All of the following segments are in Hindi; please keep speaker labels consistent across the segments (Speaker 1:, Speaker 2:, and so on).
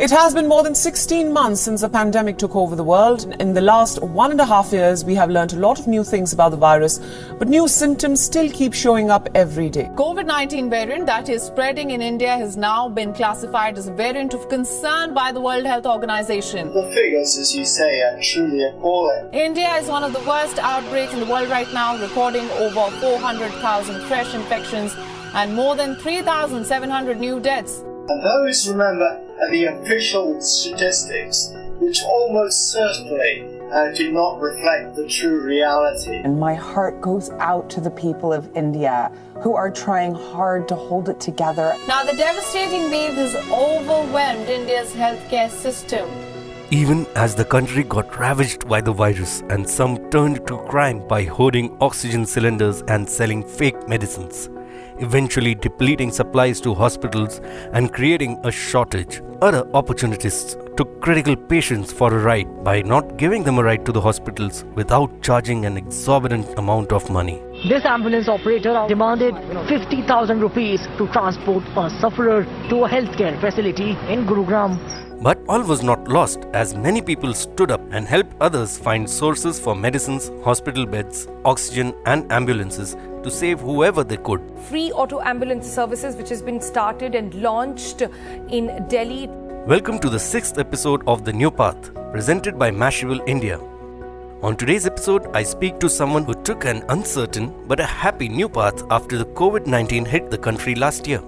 Speaker 1: It has been more than 16 months since the pandemic took over the world. In the last one and a half years, we have learned a lot of new things about the virus, but new symptoms still keep showing up every day.
Speaker 2: COVID-19 variant that is spreading in India has now been classified as a variant of concern by the World Health Organization.
Speaker 3: The figures, as you say, are truly appalling.
Speaker 2: India is one of the worst outbreaks in the world right now, recording over 400,000 fresh infections and more than 3,700 new deaths.
Speaker 3: And those, remember, are the official statistics, which almost certainly uh, do not reflect the true reality.
Speaker 4: And my heart goes out to the people of India who are trying hard to hold it together.
Speaker 2: Now, the devastating wave has overwhelmed India's healthcare system.
Speaker 5: Even as the country got ravaged by the virus and some turned to crime by hoarding oxygen cylinders and selling fake medicines eventually depleting supplies to hospitals and creating a shortage. Other opportunists took critical patients for a ride by not giving them a ride to the hospitals without charging an exorbitant amount of money.
Speaker 6: This ambulance operator demanded 50,000 rupees to transport a sufferer to a healthcare facility in Gurugram.
Speaker 5: But all was not lost as many people stood up and helped others find sources for medicines, hospital beds, oxygen, and ambulances to save whoever they could.
Speaker 7: Free auto ambulance services, which has been started and launched in Delhi.
Speaker 5: Welcome to the sixth episode of The New Path, presented by Mashable India. On today's episode, I speak to someone who took an uncertain but a happy new path after the COVID 19 hit the country last year.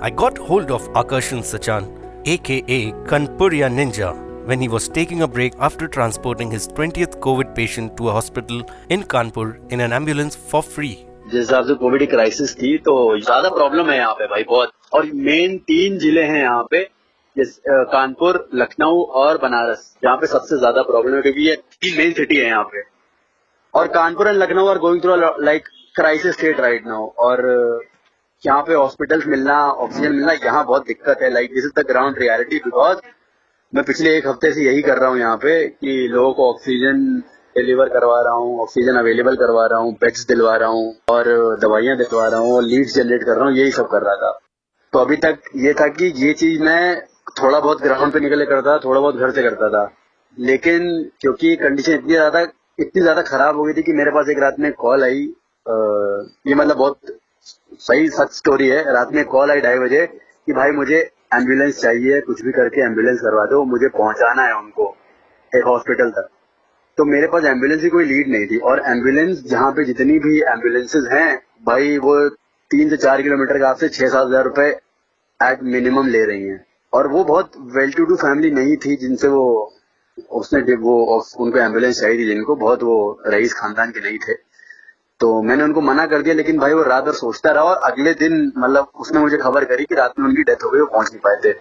Speaker 5: I got hold of Akarshan Sachan aka Kanpuriya Ninja, when he was taking a break after transporting his 20th COVID patient to a hospital in Kanpur in an ambulance for free.
Speaker 8: जिस हिसाब से कोविड की क्राइसिस थी तो ज़्यादा प्रॉब्लम है यहाँ पे भाई, बहुत। और मेन तीन ज़िले हैं यहाँ पे, जिस कानपुर, लखनऊ और बनारस। जहाँ पे सबसे ज़्यादा प्रॉब्लम है, क्योंकि ये तीन मेन सिटी है यहाँ पे। और Kanpur and Lucknow are going through like crisis state right now और यहाँ पे हॉस्पिटल्स मिलना ऑक्सीजन मिलना, यहाँ बहुत दिक्कत है। Like this is the ground reality because मैं पिछले एक हफ़्ते से यही कर रहा हूँ यहाँ पे कि लोगों को ऑक्सीजन डिलीवर करवा रहा हूँ ऑक्सीजन अवेलेबल करवा रहा हूँ बेड्स दिलवा रहा हूँ और दवाइयाँ दिलवा रहा हूँ और जनरेट कर रहा हूँ, यही सब कर रहा था। तो अभी तक ये था कि ये चीज़ मैं थोड़ा बहुत ग्राउंड पे निकले करता था, थोड़ा बहुत घर से करता था। लेकिन क्योंकि कंडीशन इतनी ज़्यादा इतनी ज़्यादा खराब हो गई थी कि मेरे पास एक रात में कॉल आई ये मतलब बहुत सही सच स्टोरी है। रात में कॉल आई ढाई बजे कि भाई मुझे एंबुलेंस चाहिए, कुछ भी करके एंबुलेंस करवा दो, मुझे पहुंचाना है उनको, एक हॉस्पिटल तक। तो मेरे पास एंबुलेंस की कोई लीड नहीं थी, और एंबुलेंस जहाँ पे जितनी भी एम्बुलेंसेज हैं, भाई वो तीन से चार किलोमीटर का आपसे छह सात हज़ार रुपए एट मिनिमम ले रही हैं। और वो बहुत वेल टू डू फैमिली नहीं थी जिनसे वो, उसने वो उनको एंबुलेंस चाहिए थी, जिनको बहुत वो रईस खानदान के नहीं थे। तो मैंने उनको मना कर दिया लेकिन भाई वो रात भर सोचता रहा और अगले दिन मतलब उसने मुझे खबर करी कि रात में उनकी डेथ हो गई वो पहुँच नहीं पाए थे।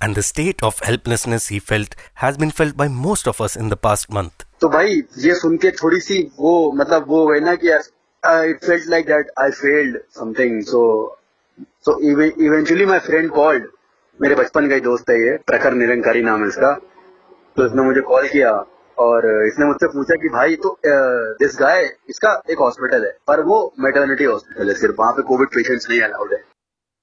Speaker 5: And the state of helplessness he felt has been felt by most of us in the past month.
Speaker 8: तो भाई ये सुन के थोड़ी सी वो मतलब वो है ना कि it felt like that I failed something so so eventually my friend called मेरे बचपन का ही दोस्त है ये प्रखर निरंकारी नाम है इसका। तो इसने मुझे कॉल किया। और इसने मुझसे पूछा कि भाई तो दिस गाय इसका एक हॉस्पिटल है, पर वो मेटर्निटी हॉस्पिटल है, सिर्फ़ वहाँ पे कोविड पेशेंट्स नहीं अलाउड है।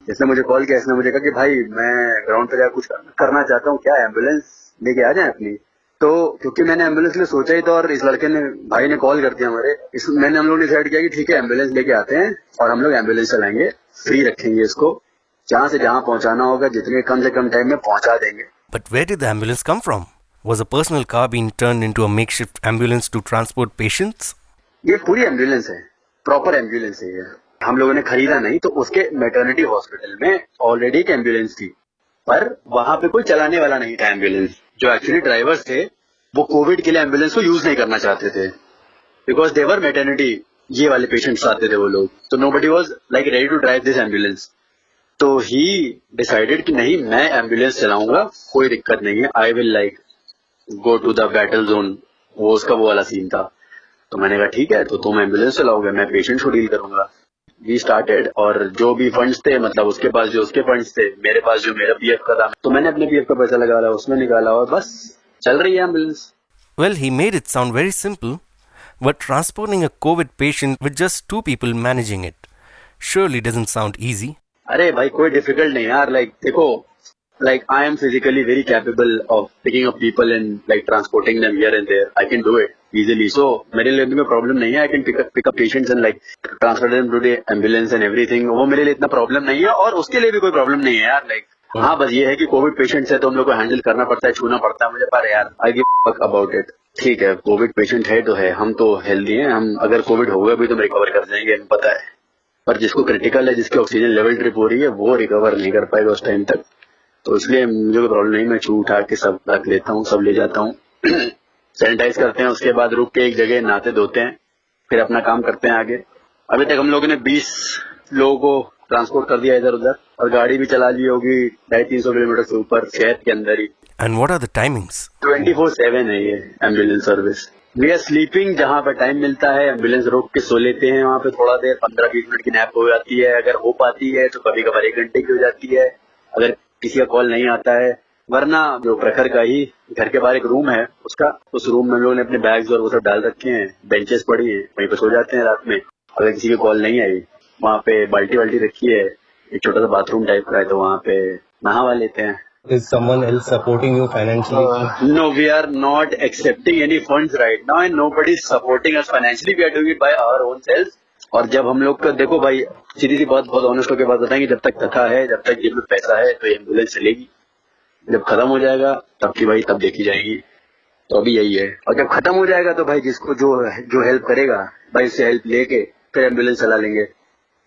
Speaker 8: इसने मुझे कॉल किया, इसने मुझे कहा कि भाई, मैं ग्राउंड पे जाकर कुछ करना चाहता हूँ, क्या एंबुलेंस लेके आ जाए अपनी? तो क्योंकि मैंने एंबुलेंस में सोचा ही था और इस लड़के ने, भाई ने कॉल कर दिया हमारे, इस, मैंने हम लोग डिसाइड किया कि ठीक है एंबुलेंस लेके आते हैं, और हम लोग एंबुलेंस चलाएँगे फ्री रखेंगे इसको, जहाँ से जहाँ पहुंचाना होगा, जितने कम से कम टाइम में पहुँचा देंगे।
Speaker 5: But where did the ambulance come from? Was a personal car being turned into a makeshift ambulance to transport patients?
Speaker 8: ये पूरी एंबुलेंस है प्रॉपर एंबुलेंस है ये। हम लोगों ने खरीदा नहीं तो उसके मेटर्निटी हॉस्पिटल में ऑलरेडी एक एंबुलेंस थी। पर वहाँ पे कोई चलाने वाला नहीं था एंबुलेंस जो एक्चुअली ड्राइवर्स थे, वो कोविड के लिए एंबुलेंस को यूज़ नहीं करना चाहते थे। बिकॉज़ देवर मेटर्निटी ये वाले पेशेंट्स आते थे वो लोग। तो nobody was like ready to drive this ambulance तो ही डिसाइडेड कि नहीं, मैं एंबुलेंस चलाऊँगा, कोई दिक्कत नहीं है I will like go to the battle zone वो उसका वो वाला सीन था। तो मैंने कहा ठीक है तो तुम एंबुलेंस चलाओगे मैं पेशेंट को डील करूँगा। वी स्टार्टेड और जो भी फंड्स थे मतलब उसके पास जो उसके फंड्स थे मेरे पास जो मेरा पीएफ का था तो मैंने अपने पीएफ का पैसा लगाया उसमें निकाला और बस चल रही है ambulance
Speaker 5: well he made it sound very simple, but transporting a COVID patient with just two people managing it surely doesn't sound easy.
Speaker 8: अरे भाई कोई डिफ़िकल्ट नहीं यार लाइक देखो like, I am physically very capable of picking up people and, like, transporting them here and there. I can do it easily. So, मेरे लिए में प्रॉब्लम नहीं है. I can pick up pick up patients and, like, transfer them to the ambulance and everything. वो मेरे लिए इतना प्रॉब्लम नहीं है और उसके लिए भी कोई प्रॉब्लम नहीं है यार. Like हाँ बस ये है कि कोविड पेशेंट्स है तो हम लोग को हैंडल करना पड़ता है, छूना पड़ता है मुझे, पर यार आई गिव अबाउट इट ठीक है कोविड पेशेंट है तो है हम तो हेल्दी हैं हम, अगर कोविड होगा भी तो हम रिकवर कर जाएँगे, हमें पता है पर जिसको क्रिटिकल है, जिसकी ऑक्सीजन लेवल ट्रिप हो रही है, वो रिकवर नहीं कर पाएगा उस टाइम तक तो इसलिए मुझे कोई प्रॉब्लम नहीं मैं छू उठा के सब रख लेता हूँ सब ले जाता हूँ। सैनिटाइज करते हैं उसके बाद रुक के एक जगह नहाते धोते हैं फिर अपना काम करते हैं आगे। अभी तक हम लोगों ने 20 लोगों को ट्रांसपोर्ट कर दिया इधर उधर और गाड़ी भी चला ली होगी ढाई तीन सौ किलोमीटर से ऊपर शहर के अंदर ही।
Speaker 5: And what are the timings?
Speaker 8: Twenty four seven है ये ambulance service we are sleeping जहाँ पे टाइम मिलता है एंबुलेंस रोक के सो लेते हैं वहाँ पे थोड़ा देर पंद्रह बीस मिनट की नैप हो जाती है। अगर हो पाती है तो कभी कभार एक घंटे की हो जाती है। अगर किसी का कॉल नहीं आता है वरना जो प्रखर का ही घर के बाहर एक रूम है उसका उस रूम में लोगों ने अपने बैग्स और वो सब डाल रखे हैं बेंचेस पड़ी हैं वहीं पर सो जाते हैं रात में अगर किसी की कॉल नहीं आई वहाँ पे बाल्टी वाल्टी रखी है एक छोटा सा बाथरूम टाइप का है तो वहाँ पे नहावा लेते हैं
Speaker 9: Is someone else supporting you financially?
Speaker 8: Uh, No, we are not accepting any funds right now and nobody is supporting us financially. We are doing it by our own selves. और जब हम लोग का देखो भाई सीधी सी बात बहुत ऑनेस्ट होकर बात बताएँगे जब तक कथा है जब तक जेब में पैसा है तो एंबुलेंस चलेगी। जब खत्म हो जाएगा तब की भाई तब देखी जाएगी। तो अभी यही है। और जब खत्म हो जाएगा तो भाई जिसको जो जो हेल्प करेगा भाई उससे हेल्प लेके फिर एंबुलेंस चला लेंगे।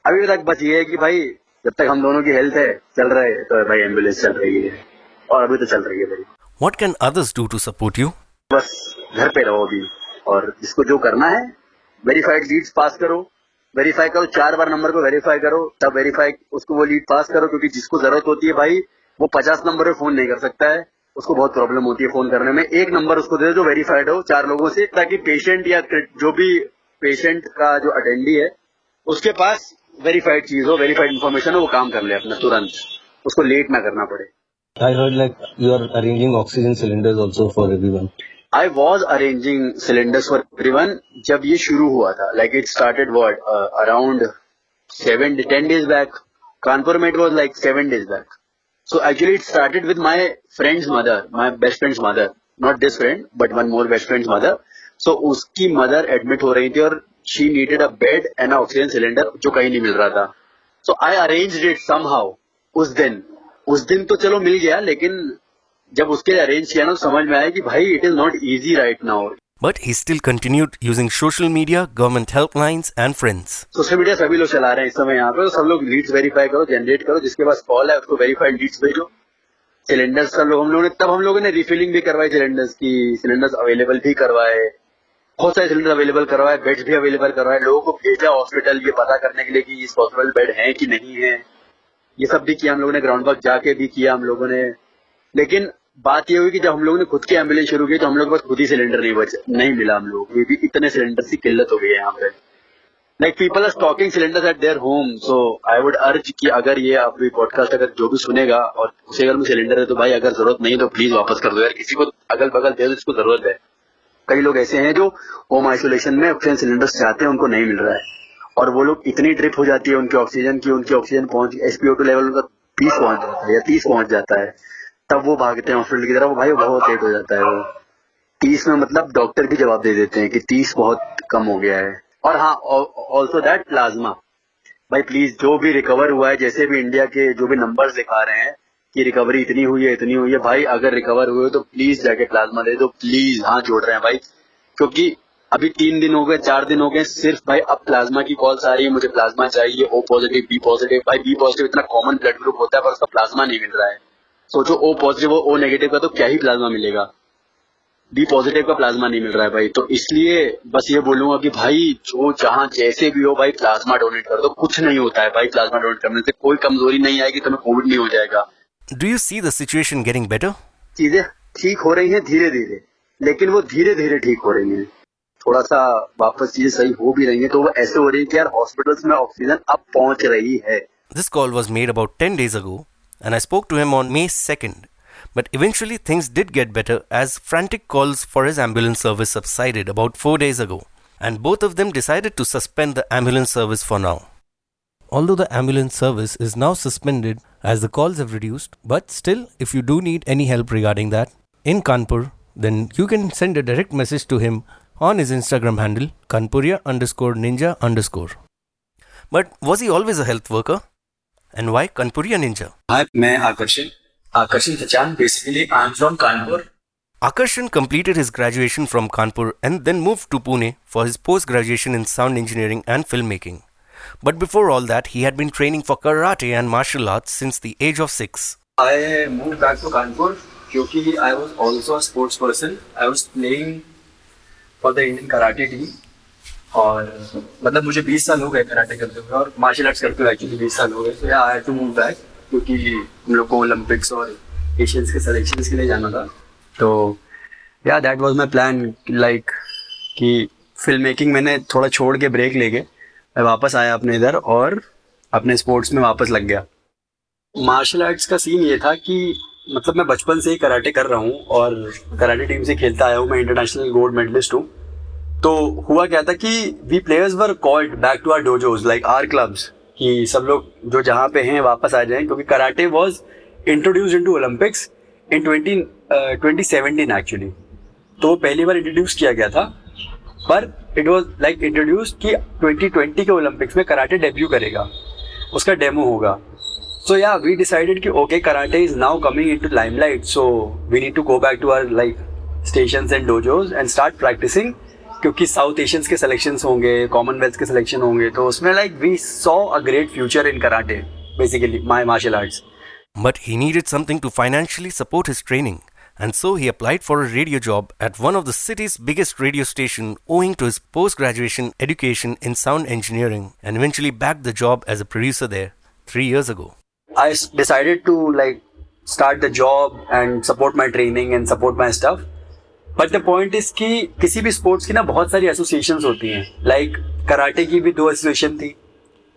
Speaker 8: अभी तक बस ये है कि भाई जब तक हम दोनों की हेल्थ है चल रहा है तो भाई एंबुलेंस चल रही है। और अभी तो चल रही है भाई।
Speaker 5: What can others do to support you?
Speaker 8: बस घर पे रहो अभी। और जिसको जो करना है वेरीफाइड लीड्स पास करो। वेरीफाई करो, चार बार नंबर को वेरीफाई करो, तब वेरीफाई उसको वो लीड पास करो, क्योंकि जिसको ज़रूरत होती है भाई, वो पचास नंबर पे फ़ोन नहीं कर सकता है। उसको बहुत प्रॉब्लम होती है फ़ोन करने में। एक नंबर उसको दे जो वेरीफाइड हो, चार लोगों से, ताकि पेशेंट या जो भी पेशेंट का जो अटेंडी है, उसके पास वेरीफाइड चीज़ हो वेरीफाइड इन्फॉर्मेशन हो, वो काम कर ले अपना तुरंत। उसको लेट ना करना पड़े।
Speaker 9: I heard, like, you are arranging oxygen cylinders also for.
Speaker 8: I was arranging cylinders for everyone जब ये शुरू हुआ था। Like it started word around seven ten days back Kanpur में it was like seven days back so actually it started with my friend's mother my best friend's mother not this friend but one more best friend's mother so उसकी मदर एडमिट हो रही थी और she needed a bed and oxygen cylinder जो कहीं नहीं मिल रहा था। So I arrange it somehow उस दिन। उस दिन तो चलो मिल गया, लेकिन जब उसके अरेंज किया ना तो समझ में आया कि भाई it is not easy right now
Speaker 5: but he still continued using social media, government helplines, and friends.
Speaker 8: Social media सभी लोग चला रहे हैं इस समय यहाँ पे तो सब लोग लीड्स वेरीफाई करो जनरेट करो जिसके पास कॉल है उसको वेरीफाइड लीड्स भेजो। सिलेंडर्स का लोग हम लोगों ने तब हम लोगों ने रिफिलिंग भी करवाई सिलेंडर्स की सिलेंडर्स अवेलेबल भी करवाए। बहुत सारे सिलेंडर अवेलेबल करवाए बेड भी अवेलेबल करवाए लोगों को भेजा हॉस्पिटल ये पता करने के लिए कि इस हॉस्पिटल बेड है कि नहीं है। ये सब भी किया हम लोगों ने ग्राउंड वर्क जाके भी किया हम लोगों ने। लेकिन बात ये हुई कि जब हम लोगों ने खुद की एंबुलेंस शुरू की तो हम लोग के पास खुद ही सिलेंडर नहीं बच, नहीं मिला हम लोग को। भी इतने सिलेंडर की किल्लत हो गई है यहाँ पे। Like people are stocking cylinders at their home so I would urge कि अगर ये अभी पॉडकास्ट अगर जो भी सुनेगा और उसे अगर में सिलेंडर है तो भाई अगर ज़रूरत नहीं तो प्लीज़ वापस कर दो यार। किसी को अगल बगल दे दो, जिसको ज़रूरत है। कई लोग ऐसे हैं जो होम आइसोलेशन में ऑक्सीजन सिलेंडर्स चाहते हैं, उनको नहीं मिल रहा है। और वो लोग इतनी ट्रिप हो जाती है उनकी ऑक्सीजन की, उनकी ऑक्सीजन पहुँच एसपीओ टू लेवल उनका बीस पहुँच जाता है, या तीस पहुँच जाता है। तब वो भागते हैं हॉस्पिटल की तरफ़, भाई बहुत लेट हो जाता है वो। तीस में मतलब डॉक्टर भी जवाब दे देते हैं कि तीस बहुत कम हो गया है। और हाँ ऑल्सो दैट प्लाज्मा भाई प्लीज़ जो भी रिकवर हुआ है, जैसे भी इंडिया के जो भी नंबर्स दिखा रहे हैं कि रिकवरी इतनी हुई है, इतनी हुई है, भाई अगर रिकवर हुए तो प्लीज़ जाके प्लाज्मा दे दो प्लीज़ हाँ जोड़ रहे हैं भाई। क्योंकि अभी तीन दिन हो गए, चार दिन हो गए, सिर्फ़ भाई अब प्लाज्मा की कॉल्स आ रही है, मुझे प्लाज्मा चाहिए ओ पॉजिटिव बी पॉजिटिव भाई बी पॉजिटिव इतना कॉमन ब्लड ग्रुप होता है, पर उसका प्लाज्मा नहीं मिल रहा है। सोचो ओ पॉजिटिव ओ नेगेटिव का तो क्या ही प्लाज्मा मिलेगा? बी पॉजिटिव का प्लाज्मा नहीं मिल रहा है भाई। तो इसलिए बस ये बोलूँगा कि भाई जो जहाँ जैसे भी हो भाई प्लाज्मा डोनेट कर दो। कुछ नहीं होता है भाई प्लाज्मा डोनेट करने से। कोई कमज़ोरी नहीं आएगी तुम्हें कोविड नहीं हो जाएगा।
Speaker 5: Do you see the situation getting better?
Speaker 8: चीज़ें ठीक हो रही हैं धीरे धीरे लेकिन वो धीरे धीरे ठीक हो रही हैं। थोड़ा सा वापस चीज़ें सही हो भी रही हैं तो वो ऐसे हो रही है कि यार हॉस्पिटल्स में ऑक्सीजन अब पहुँच रही है।
Speaker 5: This call was made about 10 days ago, and I spoke to him on May 2nd. But eventually, things did get better as frantic calls for his ambulance service subsided about 4 days ago, and both of them decided to suspend the ambulance service for now. although the ambulance service is now suspended as the calls have reduced. But still, if you do need any help regarding that in Kanpur, then you can send a direct message to him on his Instagram handle kanpuria underscore ninja underscore. But was he always a health worker? and why Kanpuriya Ninja?
Speaker 8: Hi, I'm Akarshan. Akarshan Thachan. Basically, I'm from Kanpur.
Speaker 5: Akarshan completed his graduation from Kanpur and then moved to Pune for his post graduation in sound engineering and filmmaking. But before all that, he had been training for karate and martial arts since the age of six.
Speaker 8: I moved back to Kanpur because I was also a sports person. I was playing for the Indian karate team और मतलब मुझे 20 साल हो गए कराटे करते हुए और मार्शल आर्ट्स करते हुए एक्चुअली 20 साल हो गए। So I to move back क्योंकि हम लोग को ओलंपिक्स और एशियंस के सिलेक्शंस के लिए जाना था। तो yeah that was my plan like कि फ़िल्म मेकिंग मैंने थोड़ा छोड़ के ब्रेक लेके मैं वापस आया अपने इधर और अपने स्पोर्ट्स में वापस लग गया। मार्शल आर्ट्स का सीन ये था कि मतलब मैं बचपन से ही कराटे कर रहा हूँ और कराटे टीम से खेलता आया हूँ। मैं इंटरनेशनल गोल्ड मेडलिस्ट हूँ। तो हुआ क्या था कि we players were called back to our dojos like our clubs कि सब लोग जो जहाँ पे हैं वापस आ जाएँ, क्योंकि karate was introduce into Olympics in twenty twenty seventeen actually तो पहली बार इंट्रोड्यूस किया गया था, पर इट वॉज़ लाइक इंट्रोड्यूस कि 2020 के ओलंपिक्स में कराटे डेब्यू करेगा, उसका डेमो होगा। सो या वी डिसाइडेड कि okay karate is now coming into limelight so we need to go back to our like station and dojos and start practicing क्योंकि साउथ एशियंस के सिलेक्शन होंगे कॉमनवेल्थ के सिलेक्शन होंगे तो उसमें like we saw a great future in karate basically my martial arts
Speaker 5: but he needed something to financially support his training and so he applied for a radio job at one of the city's biggest radio station owing to his post graduation education in sound engineering and eventually bagged the job as a producer there 3 years ago
Speaker 8: I decided to like start the job and support my training and support my stuff but the point is कि किसी भी स्पोर्ट्स की ना बहुत सारी एसोसिएशन होती हैं। लाइक कराटे की भी दो एसोसिएशन थी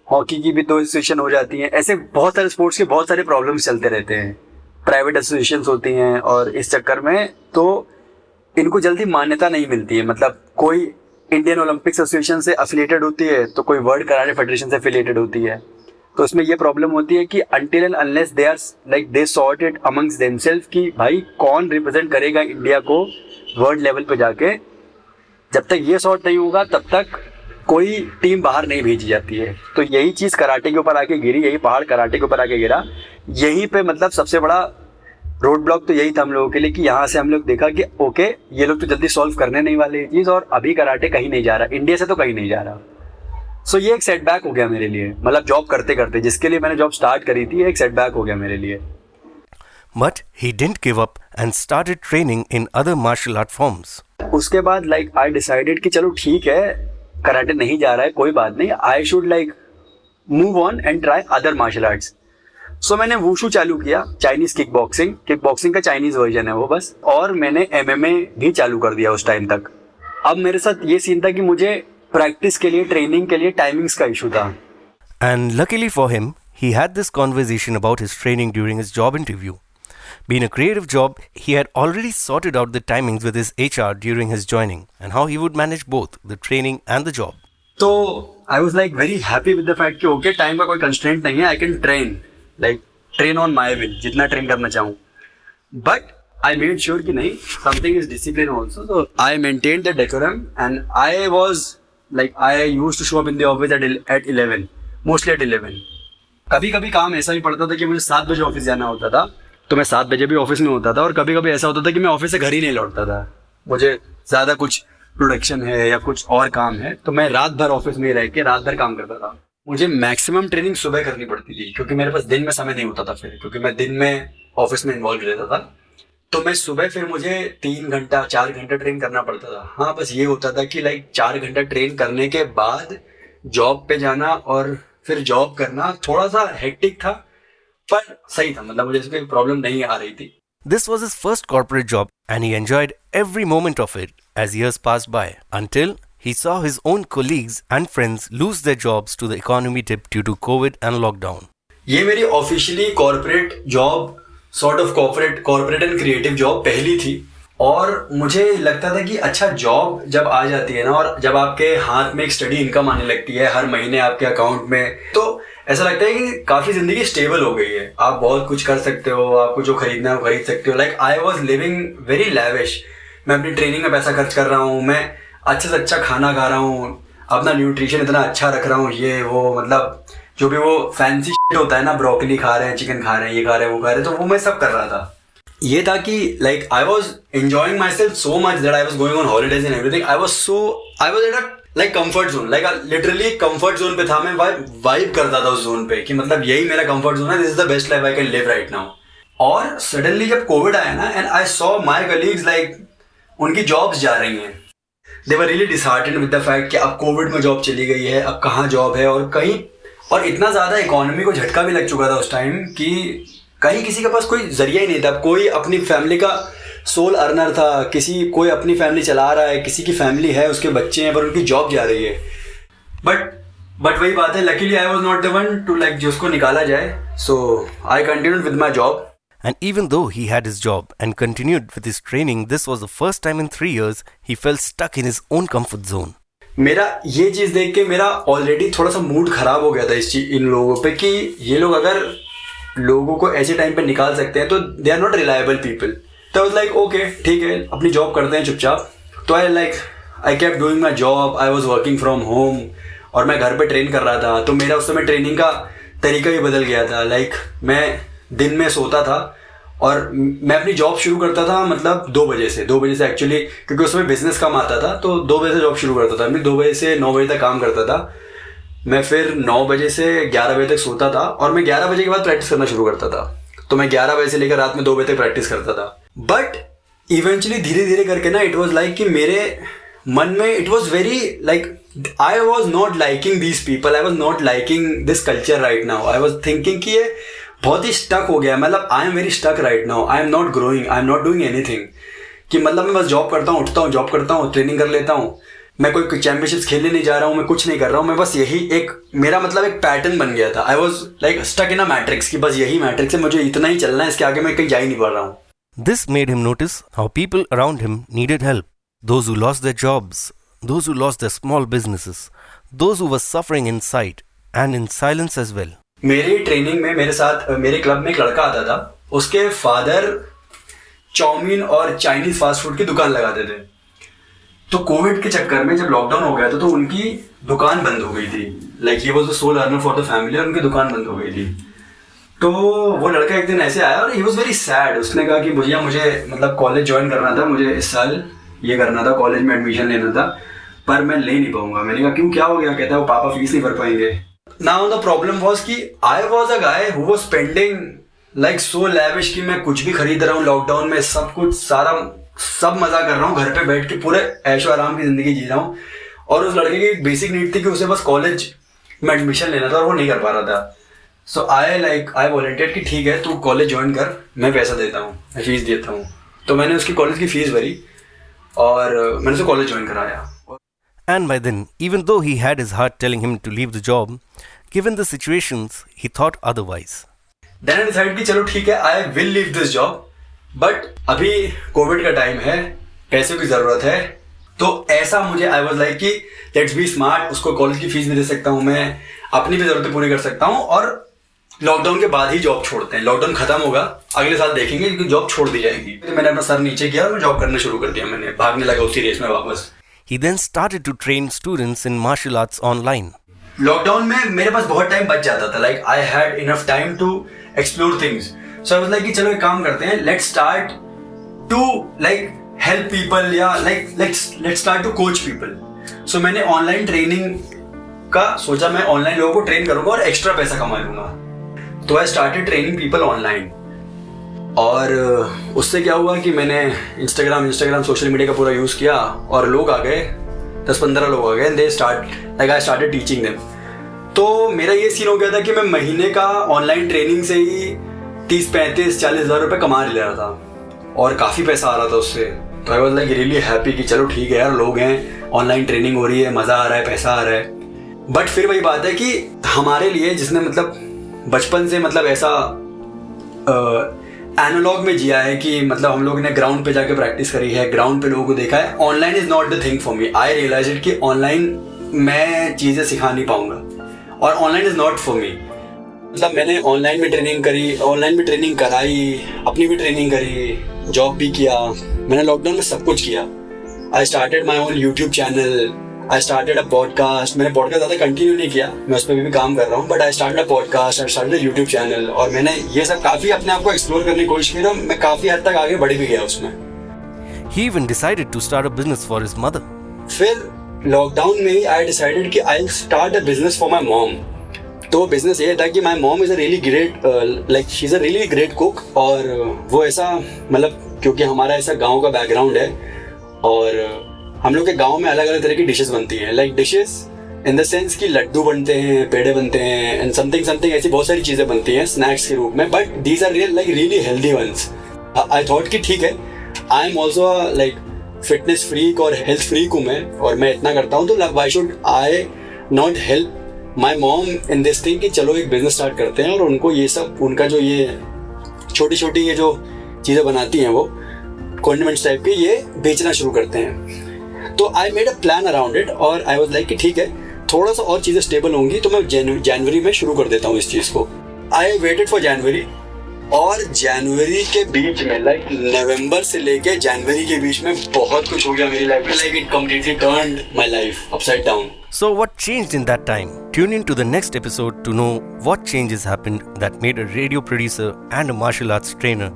Speaker 8: हॉकी की भी दो एसोसिएशन हो जाती हैं। ऐसे बहुत सारे स्पोर्ट्स के बहुत सारे प्रॉब्लम्स चलते रहते हैं। प्राइवेट एसोसिएशन होती हैं और इस चक्कर में तो इनको जल्दी मान्यता नहीं मिलती है। मतलब कोई इंडियन ओलंपिक्स एसोसिएशन से अफिलेटेड होती है तो कोई वर्ल्ड कराटे फेडरेशन से अफिलिएटेड होती है। तो इसमें ये प्रॉब्लम होती है कि until and unless they are like they sort it amongst themself कि भाई कौन रिप्रेजेंट करेगा इंडिया को वर्ल्ड लेवल पे जाके जब तक ये सॉर्ट नहीं होगा, तब तक कोई टीम बाहर नहीं भेजी जाती है। तो यही चीज़ कराटे के ऊपर आके गिरी, यही पहाड़ कराटे के ऊपर आके गिरा। यहीं पे मतलब सबसे बड़ा रोड ब्लॉक तो यही था हम लोगों के लिए कि यहाँ से हम लोग देखा कि ओके ये लोग तो जल्दी सॉल्व करने नहीं वाले ये चीज़ और अभी कराटे कहीं नहीं जा रहा। इंडिया से तो कहीं नहीं जा रहा। सो ये एक सेटबैक हो गया मेरे लिए। मतलब जॉब करते करते जिसके लिए मैंने जॉब स्टार्ट करी थी एक सेटबैक हो गया मेरे लिए।
Speaker 5: But he didn't give up and started training in other martial art forms.
Speaker 8: उसके बाद लाइक आई डिसाइडेड कि चलो ठीक है कराटे नहीं जा रहा है कोई बात नहीं। I should like move on and try other martial arts so मैंने वूशू चालू किया Chinese kick boxing kick boxing का चाइनीज़ वर्जन है वो बस। और मैंने एमएमए भी चालू कर दिया उस टाइम तक। अब मेरे साथ ये सीन था कि मुझे प्रैक्टिस के लिए ट्रेनिंग के लिए टाइमिंग्स का इशू था।
Speaker 5: And luckily for him he had this conversation about his training during his job interview. Being a creative job, he had already sorted out the timings with his HR during his joining and how he would manage both the training and the job.
Speaker 8: तो I was like very happy with the fact कि ओके टाइम का कोई कंस्टेंट नहीं है I can train like train on my will जितना ट्रेन करना चाहूँ बट आई मेड श्योर कि नहीं समथिंग इज डिसिप्लिन ऑल्सो तो I maintain the decorum and I was like I use to show up in the office at eleven mostly at eleven कभी कभी काम ऐसा भी पड़ता था कि मुझे सात बजे ऑफिस जाना होता था तो मैं सात बजे भी ऑफ़िस में होता था और कभी कभी ऐसा होता था कि मैं ऑफ़िस से घर ही नहीं लौटता था। मुझे ज़्यादा कुछ प्रोडक्शन है या कुछ और काम है तो मैं रात भर ऑफ़िस में रह के रात भर काम करता था। मुझे मैक्सिमम ट्रेनिंग सुबह करनी पड़ती थी, क्योंकि मेरे पास दिन में समय नहीं होता था फिर, क्योंकि मैं दिन में ऑफ़िस में इन्वॉल्व रहता था। तो मैं सुबह फिर मुझे तीन घंटा, चार घंटा ट्रेन करना पड़ता था। हाँ बस ये होता था कि लाइक चार घंटा ट्रेन करने के बाद जॉब पे जाना और फिर जॉब करना थोड़ा सा हेक्टिक था पर सही था मतलब मुझे इसमें कोई प्रॉब्लम नहीं आ रही थी
Speaker 5: This was his first corporate job, and he enjoyed every moment of it as years passed by until he saw his own colleagues and friends lose their jobs to the economy dip due to COVID and lockdown.
Speaker 8: ये मेरी officially corporate job sort of corporate corporate and creative job पहली थी और मुझे लगता था कि अच्छा जॉब जब आ जाती है ना और जब आपके हाथ में एक स्टडी इनकम आने लगती है हर महीने आपके अकाउंट में तो ऐसा लगता है कि काफ़ी ज़िंदगी स्टेबल हो गई है। आप बहुत कुछ कर सकते हो आपको जो खरीदना है वो खरीद सकते हो। Like I was living very lavish मैं अपनी ट्रेनिंग में पैसा खर्च कर रहा हूँ, मैं अच्छे से अच्छा खाना खा रहा हूँ, अपना न्यूट्रिशन इतना अच्छा रख रहा हूँ, ये, वो मतलब जो भी वो फैंसी शिट होता है ना ब्रोकली खा रहे हैं चिकन खा रहे हैं, ये खा रहे हैं, वो खा रहे हैं तो वो मैं सब कर रहा था। ये था कि like I was enjoying myself so much that I was going on holidays in everything I was so I was at a like comfort zone like literally comfort zone पे था मैं वाइब करता था उस जोन पे कि मतलब यही मेरा कंफर्ट जोन है this is the best life I can live right now और सडनली जब कोविड आया ना and I saw my colleagues like उनकी जॉब्स जा रही हैं. They were really disheartened with the fact कि अब कोविड में जॉब चली गई है, अब कहाँ जॉब है, और कहीं, और इतना ज़्यादा इकोनॉमी को झटका भी लग चुका था उस टाइम कि कहीं किसी के पास कोई ज़रिया ही नहीं था. कोई अपनी फैमिली का सोल अर्नर था किसी कोई अपनी फैमिली चला रहा है किसी की फैमिली है उसके बच्चे हैं पर उनकी जॉब जा रही है? बट बट वही बात है luckily I was not the one to like जिसको निकाला जाए so I continued with my job
Speaker 5: And even though he had his job and continued with his training, this was the first time in three years he felt stuck in his own comfort zone.
Speaker 8: मेरा ये चीज़ देख के मेरा ऑलरेडी थोड़ा सा मूड खराब हो गया था इस चीज़ इन लोगों पे कि ये लोग अगर लोगों को ऐसे टाइम पे निकाल सकते हैं तो they are not reliable people तो लाइक ओके ठीक है अपनी जॉब करते हैं चुपचाप। तो I like I kept doing my job I was working from home और मैं घर पर ट्रेन कर रहा था। तो मेरा उस समय ट्रेनिंग का तरीका ही बदल गया था। लाइक like, मैं दिन में सोता था और मैं अपनी जॉब शुरू करता था मतलब दो बजे से। दो बजे से एक्चुअली क्योंकि उसमें बिज़नेस काम आता था तो दो बजे से जॉब शुरू करता था। मैं दो बजे से नौ बजे तक काम करता था। मैं फिर नौ बजे से ग्यारह बजे तक सोता था और मैं ग्यारह बजे के बाद प्रैक्टिस करना शुरू करता था। तो मैं ग्यारह बजे से लेकर रात में दो बजे तक प्रैक्टिस करता था। बट इवेंचुअली धीरे धीरे करके ना इट वॉज़ लाइक कि मेरे मन में it was very like I was not liking this people I was not liking this culture right now I was thinking कि ये बहुत ही स्टक हो गया मतलब I am very stuck right now I am not growing I am not doing anything कि मतलब मैं बस जॉब करता हूँ, उठता हूँ जॉब करता हूँ ट्रेनिंग कर लेता हूँ। मैं कोई चैंपियनशिप्स खेलने नहीं जा रहा हूँ, मैं कुछ नहीं कर रहा हूँ। मैं बस यही एक मेरा मतलब एक पैटर्न बन गया था। I was like stuck in a matrix कि बस यही मैट्रिक्स है। मुझे इतना ही चलना है, इसके आगे मैं कहीं जा ही नहीं पा रहा हूँ।
Speaker 5: This made him notice how people around him needed help. Those who lost their jobs, those who lost their small businesses, those who were suffering in sight and in silence as well.
Speaker 8: मेरी ट्रेनिंग में मेरे साथ मेरे क्लब में एक लड़का आता था उसके फादर चाउमीन और चाइनीज़ फास्ट फ़ूड की दुकान लगाते थे तो कोविड के चक्कर में जब लॉकडाउन हो गया था तो उनकी दुकान बंद हो गई थी like he was the sole earner for the family और उनकी दुकान बंद हो गई थी तो वो लड़का एक दिन ऐसे आया और ही वॉज़ वेरी सैड उसने कहा कि भैया मुझे मतलब कॉलेज ज्वाइन करना था, मुझे इस साल ये करना था कॉलेज में एडमिशन लेना था, पर मैं ले नहीं पाऊँगा। मैंने कहा, क्यों, क्या हो गया? कहता है, वो पापा फ़ीस नहीं भर पाएँगे. नाउ द प्रॉब्लम वॉज़ कि I was a guy who was spending like so lavish कि मैं कुछ भी खरीद रहा हूँ लॉकडाउन में सब कुछ, सारा, सब मज़ा कर रहा हूँ, घर पे बैठ के पूरे ऐशो आराम की ज़िंदगी जी रहा हूँ। और उस लड़के की बेसिक नीड थी कि उसे बस कॉलेज में एडमिशन लेना था और वो नहीं कर पा रहा था। सो आई लाइक आई वॉलेंटियर कि ठीक है तू कॉलेज ज्वाइन कर मैं पैसा देता हूँ मैं फ़ीस देता हूँ तो मैंने उसकी कॉलेज की फ़ीस भरी और मैंने उसे कॉलेज ज्वाइन कराया
Speaker 5: And by then, even though he had his heart telling him to leave the job, given the situations, he thought otherwise.
Speaker 8: Then I decided कि चलो ठीक है I will leave this job but अभी कोविड का टाइम है पैसे की ज़रूरत है तो ऐसा मुझे आई वॉज़ लाइक कि लेट्स बी स्मार्ट उसको कॉलेज की फ़ीस भी दे सकता हूँ मैं अपनी भी जरूरतें पूरी कर सकता हूँ और लॉकडाउन के बाद ही जॉब छोड़ते हैं। लॉकडाउन खत्म होगा अगले साल देखेंगे क्योंकि जॉब छोड़ दी जाएगी। तो मैंने अपना सर नीचे किया और जॉब करना शुरू कर दिया मैंने। भागने लगा उसी रेस में वापस।
Speaker 5: He then started to train students in martial arts online.
Speaker 8: Lockdown में मेरे पास बहुत टाइम बच जाता था। Like I had enough time to explore things so I was like कि चलो एक काम करते हैं। Let's start to like help people yeah like let's let's start to coach people so मैंने ऑनलाइन ट्रेनिंग का सोचा मैं ऑनलाइन लोगों को ट्रेन करूँगा और एक्स्ट्रा पैसा कमा लूँगा। तो I started training people online और उससे क्या हुआ कि मैंने इंस्टाग्राम इंस्टाग्राम सोशल मीडिया का पूरा यूज़ किया और लोग आ गए दस पंद्रह लोग आ गए they start like I started teaching them तो मेरा ये सीन हो गया था कि मैं महीने का ऑनलाइन ट्रेनिंग से ही तीस पैंतीस चालीस हज़ार रुपये कमा ले रहा था। और काफ़ी पैसा आ रहा था उससे। तो I was like really happy कि चलो ठीक है यार, लोग हैं ऑनलाइन ट्रेनिंग हो रही है, मज़ा आ रहा है, पैसा आ रहा है। बट फिर वही बात है कि हमारे लिए जिसने मतलब बचपन से मतलब ऐसा एनालॉग में जिया है कि मतलब हम लोग ने ग्राउंड पे जाके प्रैक्टिस करी है ग्राउंड पे लोगों को देखा है। Online is not the thing for me I realize it कि ऑनलाइन मैं चीज़ें सिखा नहीं पाऊँगा। और online is not for me मतलब मैंने ऑनलाइन भी ट्रेनिंग करी ऑनलाइन भी ट्रेनिंग कराई, अपनी भी ट्रेनिंग करी जॉब भी किया। मैंने लॉकडाउन में सब कुछ किया। I started my own YouTube channel I started a podcast मैंने पॉडकास्ट ज़्यादा कंटिन्यू नहीं किया। मैं उस पर भी, भी काम कर रहा हूँ but I start a podcast I started YouTube channel और मैंने ये सब काफ़ी अपने आप को एक्सप्लोर करने की कोशिश की तो मैं काफ़ी हद तक आगे बढ़ भी गया उसमें।
Speaker 5: He even decided to start a business for his mother.
Speaker 8: फिर लॉकडाउन में ही आई डिसाइडेड कि I start a business for my mom तो बिज़नेस ये था कि my mom is a really great like she is a really great cook और वो ऐसा मतलब क्योंकि हमारा ऐसा गाँव का बैकग्राउंड है और हम लोग के गाँव में अलग अलग तरह की डिशेस बनती हैं। Like dishes in the sense कि लड्डू बनते हैं, पेड़े बनते हैं एंड समथिंग समथिंग ऐसी बहुत सारी चीज़ें बनती हैं स्नैक्स के रूप में but these are real like really healthy once I thought कि ठीक है। I am also like fitness freak और हेल्थ फ्रीक हूँ मैं, और मैं इतना करता हूँ तो why should I not help my mom in this thing कि चलो एक बिज़नेस स्टार्ट करते हैं, और उनको ये सब, उनका जो ये छोटी छोटी ये जो चीज़ें बनाती हैं वो कॉन्डिमेंट्स टाइप के, ये बेचना शुरू करते हैं। तो I made a plan around it और आई वॉज़ लाइक कि ठीक है, थोड़ा सा और चीज़ें स्टेबल होंगी तो मैं जनवरी में शुरू कर देता हूँ इस चीज़ को। आई वेटेड फॉर जनवरी और जनवरी के बीच में लाइक नवंबर से लेके जनवरी के बीच में बहुत कुछ हो गया मेरी लाइफ में like it completely turn my life upside down
Speaker 5: So, what changed in that time? Tune in to the next episode to know what changes happened that made a radio producer and a martial arts trainer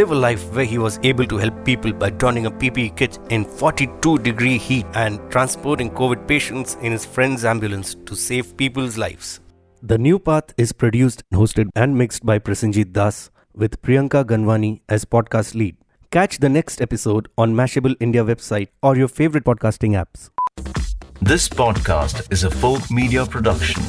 Speaker 5: live a life where he was able to help people by donning a PPE kit in 42 degree heat and transporting COVID patients in his friend's ambulance to save people's lives. The New Path is produced, hosted, and mixed by Prasenjit Das with Priyanka Ganwani as podcast lead. Catch the next episode on Mashable India website or your favorite podcasting apps.
Speaker 10: This podcast is a folk media production.